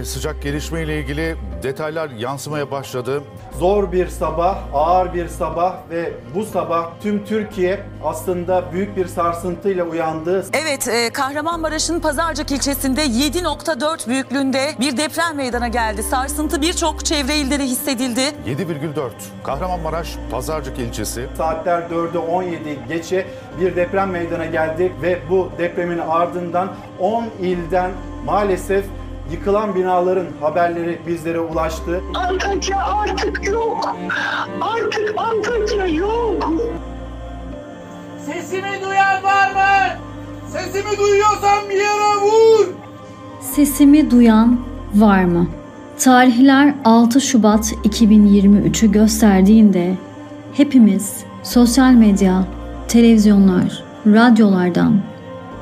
e, sıcak gelişme ile ilgili detaylar yansımaya başladı. Zor bir sabah, ağır bir sabah ve bu sabah tüm Türkiye aslında büyük bir sarsıntıyla uyandı. Evet, e, Kahramanmaraş'ın Pazarcık ilçesinde 7.4 büyüklüğünde bir deprem meydana geldi. Sarsıntı birçok çevre ilde de hissedildi. 7,4 Kahramanmaraş Pazarcık ilçesi. Saatler 4'ü 17 geçe bir deprem meydana geldi ve bu depremin ardından 10 ilden maalesef yıkılan binaların haberleri bizlere ulaştı. Antakya artık yok. Artık Antakya yok. Sesimi duyan var mı? Sesimi duyuyorsan bir yere vur. Sesimi duyan var mı? Tarihler 6 Şubat 2023'ü gösterdiğinde hepimiz sosyal medya, televizyonlar, radyolardan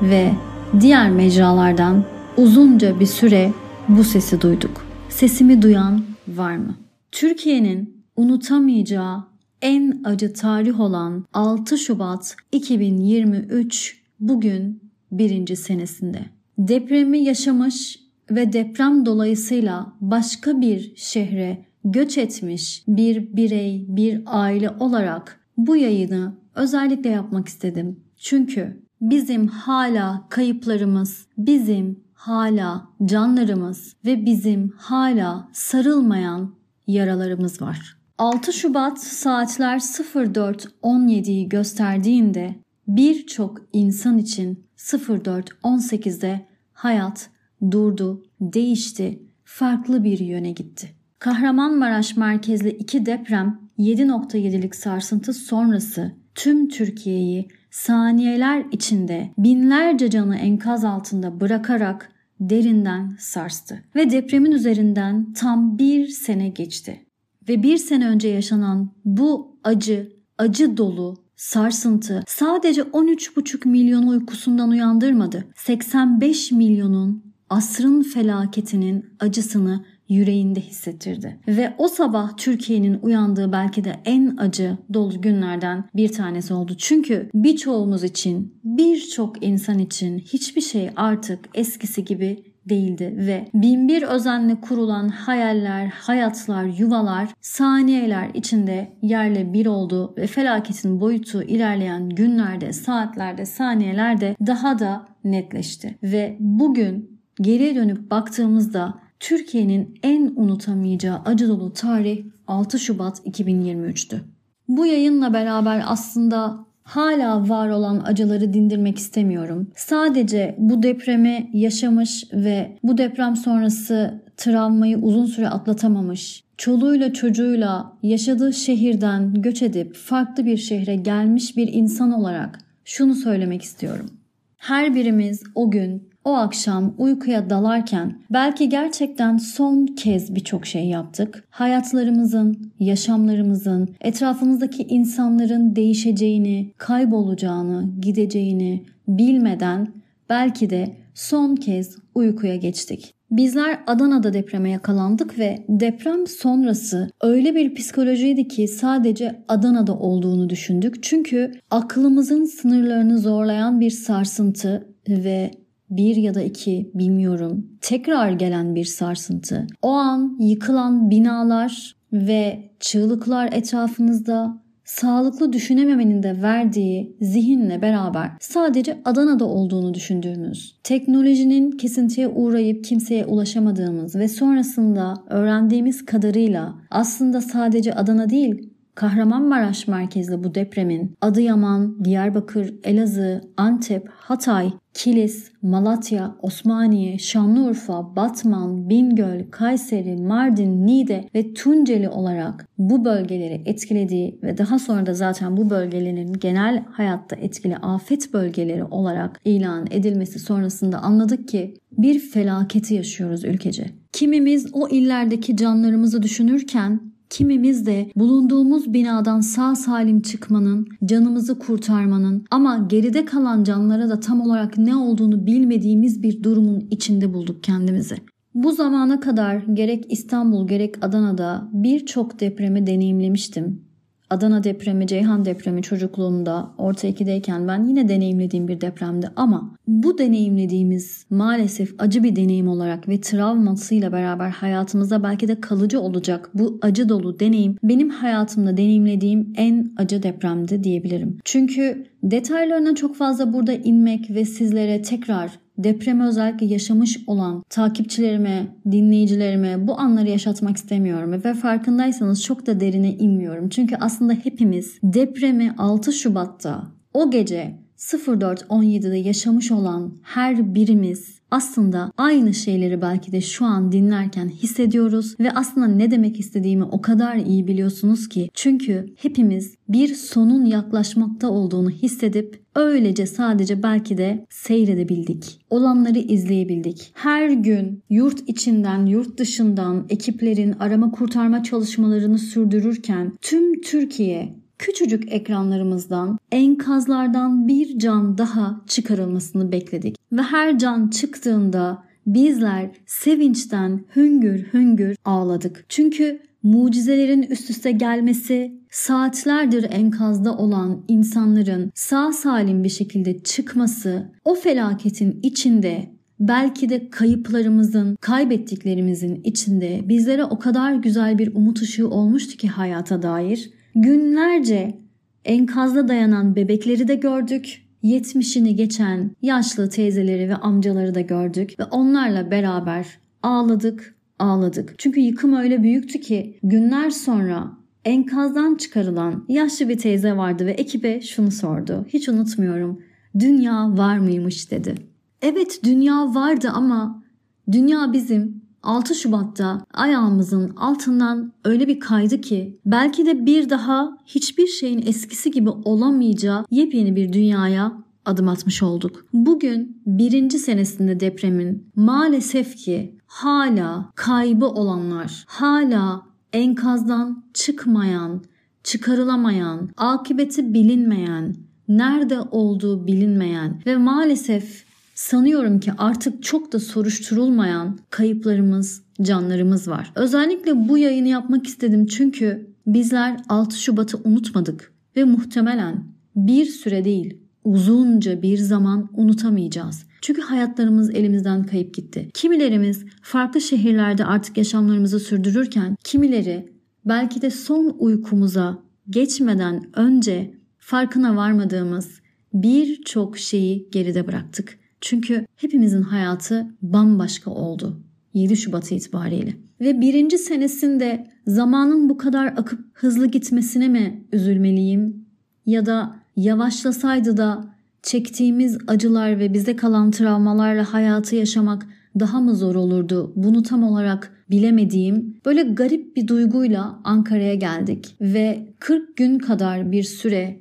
ve diğer mecralardan uzunca bir süre bu sesi duyduk. Sesimi duyan var mı? Türkiye'nin unutamayacağı en acı tarih olan 6 Şubat 2023 bugün birinci senesinde. Depremi yaşamış ve deprem dolayısıyla başka bir şehre göç etmiş bir birey, bir aile olarak bu yayını özellikle yapmak istedim. Çünkü bizim hala kayıplarımız, bizim hala canlarımız ve bizim hala sarılmayan yaralarımız var. 6 Şubat saatler 04.17'yi gösterdiğinde birçok insan için 04.18'de hayat durdu, değişti, farklı bir yöne gitti. Kahramanmaraş merkezli iki deprem 7.7'lik sarsıntı sonrası tüm Türkiye'yi saniyeler içinde binlerce canı enkaz altında bırakarak derinden sarstı. Ve depremin üzerinden tam bir sene geçti. Ve bir sene önce yaşanan bu acı, acı dolu sarsıntı sadece 13,5 milyon uykusundan uyandırmadı. 85 milyonun asrın felaketinin acısını yüreğinde hissettirdi. Ve o sabah Türkiye'nin uyandığı belki de en acı dolu günlerden bir tanesi oldu. Çünkü birçoğumuz için, birçok insan için hiçbir şey artık eskisi gibi değildi ve binbir özenle kurulan hayaller, hayatlar, yuvalar saniyeler içinde yerle bir oldu ve felaketin boyutu ilerleyen günlerde, saatlerde, saniyelerde daha da netleşti. Ve bugün geriye dönüp baktığımızda Türkiye'nin en unutamayacağı acı dolu tarih 6 Şubat 2023'tü. Bu yayınla beraber aslında hala var olan acıları dindirmek istemiyorum. Sadece bu depremi yaşamış ve bu deprem sonrası travmayı uzun süre atlatamamış, çoluğuyla çocuğuyla yaşadığı şehirden göç edip farklı bir şehre gelmiş bir insan olarak şunu söylemek istiyorum. Her birimiz o gün o akşam uykuya dalarken belki gerçekten son kez birçok şey yaptık. Hayatlarımızın, yaşamlarımızın, etrafımızdaki insanların değişeceğini, kaybolacağını, gideceğini bilmeden belki de son kez uykuya geçtik. Bizler Adana'da depreme yakalandık ve deprem sonrası öyle bir psikolojiydi ki sadece Adana'da olduğunu düşündük. Çünkü aklımızın sınırlarını zorlayan bir sarsıntı ve bir ya da iki bilmiyorum tekrar gelen bir sarsıntı. O an yıkılan binalar ve çığlıklar etrafınızda sağlıklı düşünememenin de verdiği zihinle beraber sadece Adana'da olduğunu düşündüğümüz, teknolojinin kesintiye uğrayıp kimseye ulaşamadığımız ve sonrasında öğrendiğimiz kadarıyla aslında sadece Adana değil Kahramanmaraş merkezli bu depremin Adıyaman, Diyarbakır, Elazığ, Antep, Hatay, Kilis, Malatya, Osmaniye, Şanlıurfa, Batman, Bingöl, Kayseri, Mardin, Niğde ve Tunceli olarak bu bölgeleri etkilediği ve daha sonra da zaten bu bölgelerin genel hayatta etkili afet bölgeleri olarak ilan edilmesi sonrasında anladık ki bir felaketi yaşıyoruz ülkece. Kimimiz o illerdeki canlarımızı düşünürken Kimimiz de bulunduğumuz binadan sağ salim çıkmanın, canımızı kurtarmanın ama geride kalan canlara da tam olarak ne olduğunu bilmediğimiz bir durumun içinde bulduk kendimizi. Bu zamana kadar gerek İstanbul gerek Adana'da birçok depremi deneyimlemiştim. Adana depremi, Ceyhan depremi çocukluğumda orta ikideyken ben yine deneyimlediğim bir depremdi ama bu deneyimlediğimiz maalesef acı bir deneyim olarak ve travmasıyla beraber hayatımızda belki de kalıcı olacak bu acı dolu deneyim benim hayatımda deneyimlediğim en acı depremdi diyebilirim. Çünkü detaylarına çok fazla burada inmek ve sizlere tekrar depremi özellikle yaşamış olan takipçilerime, dinleyicilerime bu anları yaşatmak istemiyorum ve farkındaysanız çok da derine inmiyorum. Çünkü aslında hepimiz depremi 6 Şubat'ta o gece 04.17'de yaşamış olan her birimiz aslında aynı şeyleri belki de şu an dinlerken hissediyoruz ve aslında ne demek istediğimi o kadar iyi biliyorsunuz ki çünkü hepimiz bir sonun yaklaşmakta olduğunu hissedip öylece sadece belki de seyredebildik. Olanları izleyebildik. Her gün yurt içinden, yurt dışından ekiplerin arama kurtarma çalışmalarını sürdürürken tüm Türkiye küçücük ekranlarımızdan enkazlardan bir can daha çıkarılmasını bekledik. Ve her can çıktığında bizler sevinçten hüngür hüngür ağladık. Çünkü mucizelerin üst üste gelmesi, saatlerdir enkazda olan insanların sağ salim bir şekilde çıkması, o felaketin içinde belki de kayıplarımızın, kaybettiklerimizin içinde bizlere o kadar güzel bir umut ışığı olmuştu ki hayata dair. Günlerce enkazda dayanan bebekleri de gördük. 70'ini geçen yaşlı teyzeleri ve amcaları da gördük ve onlarla beraber ağladık, ağladık. Çünkü yıkım öyle büyüktü ki günler sonra enkazdan çıkarılan yaşlı bir teyze vardı ve ekibe şunu sordu. Hiç unutmuyorum. Dünya var mıymış dedi. Evet dünya vardı ama dünya bizim 6 Şubat'ta ayağımızın altından öyle bir kaydı ki belki de bir daha hiçbir şeyin eskisi gibi olamayacağı yepyeni bir dünyaya adım atmış olduk. Bugün birinci senesinde depremin maalesef ki hala kaybı olanlar, hala enkazdan çıkmayan, çıkarılamayan, akıbeti bilinmeyen, nerede olduğu bilinmeyen ve maalesef sanıyorum ki artık çok da soruşturulmayan kayıplarımız, canlarımız var. Özellikle bu yayını yapmak istedim çünkü bizler 6 Şubat'ı unutmadık ve muhtemelen bir süre değil, uzunca bir zaman unutamayacağız. Çünkü hayatlarımız elimizden kayıp gitti. Kimilerimiz farklı şehirlerde artık yaşamlarımızı sürdürürken kimileri belki de son uykumuza geçmeden önce farkına varmadığımız birçok şeyi geride bıraktık. Çünkü hepimizin hayatı bambaşka oldu 7 Şubat itibariyle. Ve birinci senesinde zamanın bu kadar akıp hızlı gitmesine mi üzülmeliyim? Ya da yavaşlasaydı da çektiğimiz acılar ve bize kalan travmalarla hayatı yaşamak daha mı zor olurdu? Bunu tam olarak bilemediğim böyle garip bir duyguyla Ankara'ya geldik ve 40 gün kadar bir süre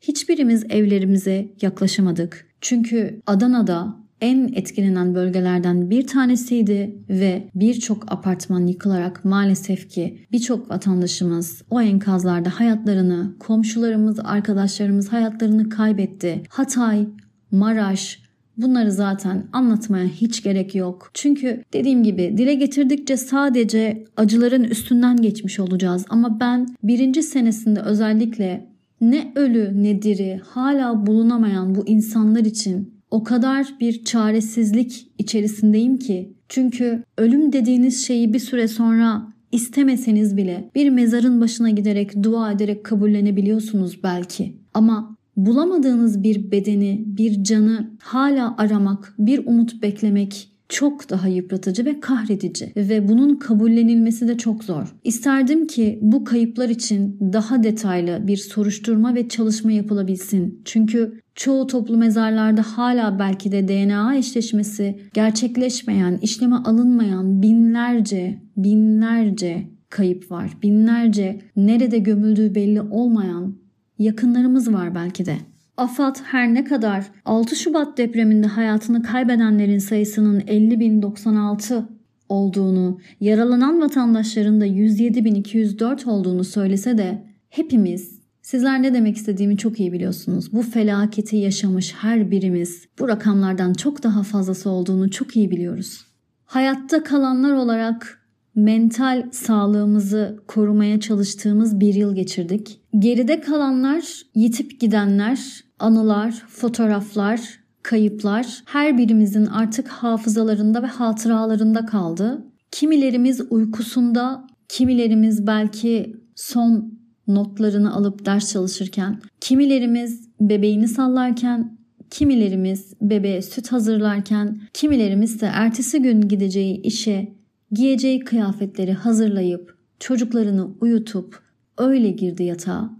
hiçbirimiz evlerimize yaklaşamadık. Çünkü Adana'da en etkilenen bölgelerden bir tanesiydi ve birçok apartman yıkılarak maalesef ki birçok vatandaşımız o enkazlarda hayatlarını, komşularımız, arkadaşlarımız hayatlarını kaybetti. Hatay, Maraş, Bunları zaten anlatmaya hiç gerek yok. Çünkü dediğim gibi dile getirdikçe sadece acıların üstünden geçmiş olacağız. Ama ben birinci senesinde özellikle ne ölü ne diri hala bulunamayan bu insanlar için o kadar bir çaresizlik içerisindeyim ki çünkü ölüm dediğiniz şeyi bir süre sonra istemeseniz bile bir mezarın başına giderek dua ederek kabullenebiliyorsunuz belki. Ama bulamadığınız bir bedeni, bir canı hala aramak, bir umut beklemek çok daha yıpratıcı ve kahredici ve bunun kabullenilmesi de çok zor. İsterdim ki bu kayıplar için daha detaylı bir soruşturma ve çalışma yapılabilsin. Çünkü çoğu toplu mezarlarda hala belki de DNA eşleşmesi gerçekleşmeyen, işleme alınmayan binlerce, binlerce kayıp var. Binlerce nerede gömüldüğü belli olmayan yakınlarımız var belki de. AFAD her ne kadar 6 Şubat depreminde hayatını kaybedenlerin sayısının 50.096 olduğunu, yaralanan vatandaşların da 107.204 olduğunu söylese de hepimiz Sizler ne demek istediğimi çok iyi biliyorsunuz. Bu felaketi yaşamış her birimiz bu rakamlardan çok daha fazlası olduğunu çok iyi biliyoruz. Hayatta kalanlar olarak mental sağlığımızı korumaya çalıştığımız bir yıl geçirdik. Geride kalanlar, yitip gidenler, anılar, fotoğraflar, kayıplar her birimizin artık hafızalarında ve hatıralarında kaldı. Kimilerimiz uykusunda, kimilerimiz belki son notlarını alıp ders çalışırken, kimilerimiz bebeğini sallarken, kimilerimiz bebeğe süt hazırlarken, kimilerimiz de ertesi gün gideceği işe giyeceği kıyafetleri hazırlayıp çocuklarını uyutup öyle girdi yatağa.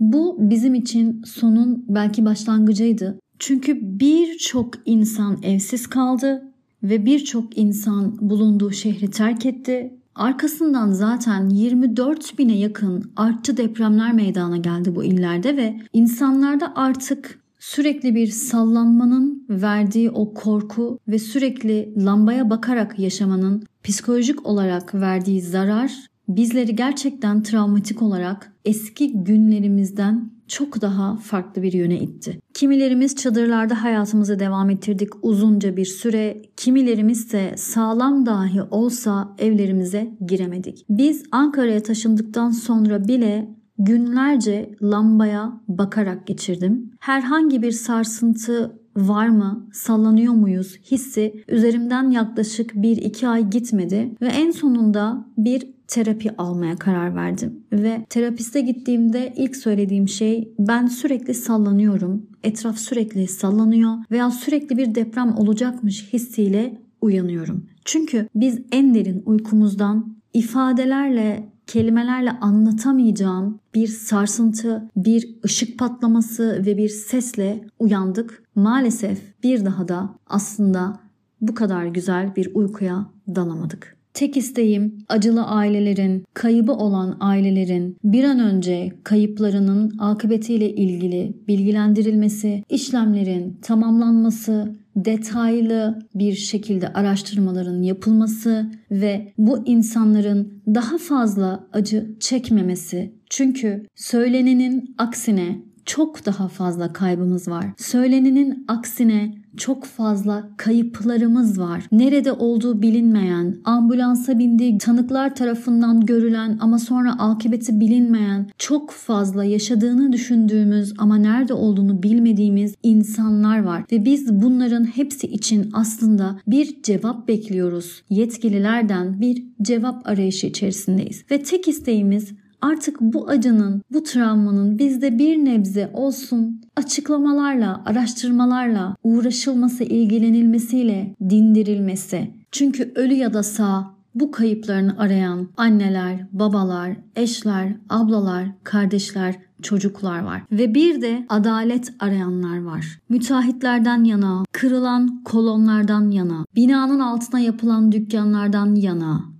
Bu bizim için sonun belki başlangıcıydı. Çünkü birçok insan evsiz kaldı ve birçok insan bulunduğu şehri terk etti. Arkasından zaten 24 bine yakın artçı depremler meydana geldi bu illerde ve insanlarda artık sürekli bir sallanmanın verdiği o korku ve sürekli lambaya bakarak yaşamanın psikolojik olarak verdiği zarar bizleri gerçekten travmatik olarak eski günlerimizden çok daha farklı bir yöne itti. Kimilerimiz çadırlarda hayatımızı devam ettirdik uzunca bir süre, kimilerimiz ise sağlam dahi olsa evlerimize giremedik. Biz Ankara'ya taşındıktan sonra bile günlerce lambaya bakarak geçirdim. Herhangi bir sarsıntı var mı, sallanıyor muyuz hissi üzerimden yaklaşık 1-2 ay gitmedi ve en sonunda bir terapi almaya karar verdim. Ve terapiste gittiğimde ilk söylediğim şey ben sürekli sallanıyorum. Etraf sürekli sallanıyor veya sürekli bir deprem olacakmış hissiyle uyanıyorum. Çünkü biz en derin uykumuzdan ifadelerle kelimelerle anlatamayacağım bir sarsıntı, bir ışık patlaması ve bir sesle uyandık. Maalesef bir daha da aslında bu kadar güzel bir uykuya dalamadık. Tek isteğim acılı ailelerin, kaybı olan ailelerin bir an önce kayıplarının akıbetiyle ilgili bilgilendirilmesi, işlemlerin tamamlanması, detaylı bir şekilde araştırmaların yapılması ve bu insanların daha fazla acı çekmemesi. Çünkü söylenenin aksine çok daha fazla kaybımız var. Söylenenin aksine çok fazla kayıplarımız var. Nerede olduğu bilinmeyen, ambulansa bindiği tanıklar tarafından görülen ama sonra akıbeti bilinmeyen, çok fazla yaşadığını düşündüğümüz ama nerede olduğunu bilmediğimiz insanlar var ve biz bunların hepsi için aslında bir cevap bekliyoruz. Yetkililerden bir cevap arayışı içerisindeyiz ve tek isteğimiz Artık bu acının, bu travmanın bizde bir nebze olsun açıklamalarla, araştırmalarla uğraşılması, ilgilenilmesiyle dindirilmesi. Çünkü ölü ya da sağ bu kayıplarını arayan anneler, babalar, eşler, ablalar, kardeşler, çocuklar var. Ve bir de adalet arayanlar var. Müteahhitlerden yana, kırılan kolonlardan yana, binanın altına yapılan dükkanlardan yana,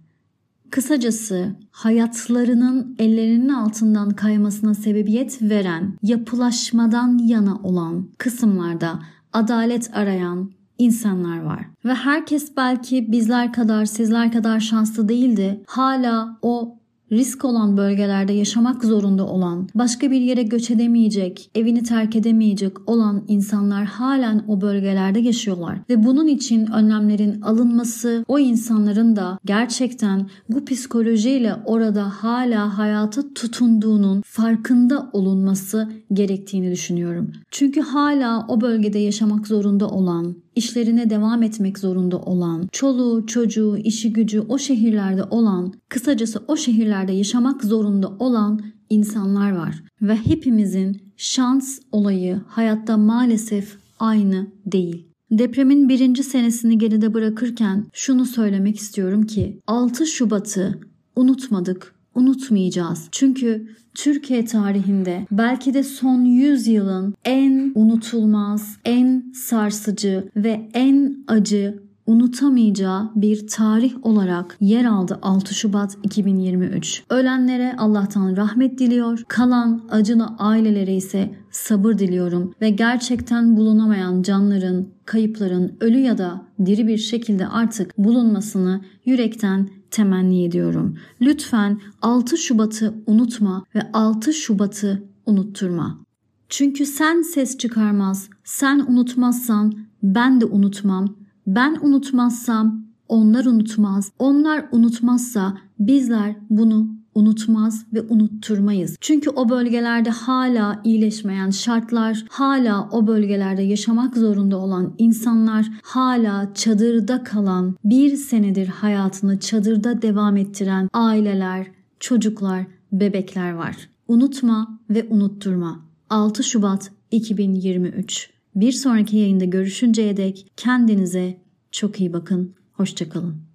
Kısacası hayatlarının ellerinin altından kaymasına sebebiyet veren, yapılaşmadan yana olan kısımlarda adalet arayan insanlar var. Ve herkes belki bizler kadar, sizler kadar şanslı değildi. Hala o risk olan bölgelerde yaşamak zorunda olan, başka bir yere göç edemeyecek, evini terk edemeyecek olan insanlar halen o bölgelerde yaşıyorlar. Ve bunun için önlemlerin alınması, o insanların da gerçekten bu psikolojiyle orada hala hayata tutunduğunun farkında olunması gerektiğini düşünüyorum. Çünkü hala o bölgede yaşamak zorunda olan, işlerine devam etmek zorunda olan, çoluğu, çocuğu, işi gücü o şehirlerde olan, kısacası o şehirlerde yaşamak zorunda olan insanlar var. Ve hepimizin şans olayı hayatta maalesef aynı değil. Depremin birinci senesini geride bırakırken şunu söylemek istiyorum ki 6 Şubat'ı unutmadık, unutmayacağız. Çünkü Türkiye tarihinde belki de son 100 yılın en unutulmaz, en sarsıcı ve en acı unutamayacağı bir tarih olarak yer aldı 6 Şubat 2023. Ölenlere Allah'tan rahmet diliyor, kalan acılı ailelere ise sabır diliyorum ve gerçekten bulunamayan canların, kayıpların ölü ya da diri bir şekilde artık bulunmasını yürekten temenni ediyorum. Lütfen 6 Şubat'ı unutma ve 6 Şubat'ı unutturma. Çünkü sen ses çıkarmaz, sen unutmazsan ben de unutmam. Ben unutmazsam Onlar unutmaz. Onlar unutmazsa bizler bunu unutmaz ve unutturmayız. Çünkü o bölgelerde hala iyileşmeyen şartlar, hala o bölgelerde yaşamak zorunda olan insanlar, hala çadırda kalan, bir senedir hayatını çadırda devam ettiren aileler, çocuklar, bebekler var. Unutma ve unutturma. 6 Şubat 2023. Bir sonraki yayında görüşünceye dek kendinize çok iyi bakın. Hoşçakalın.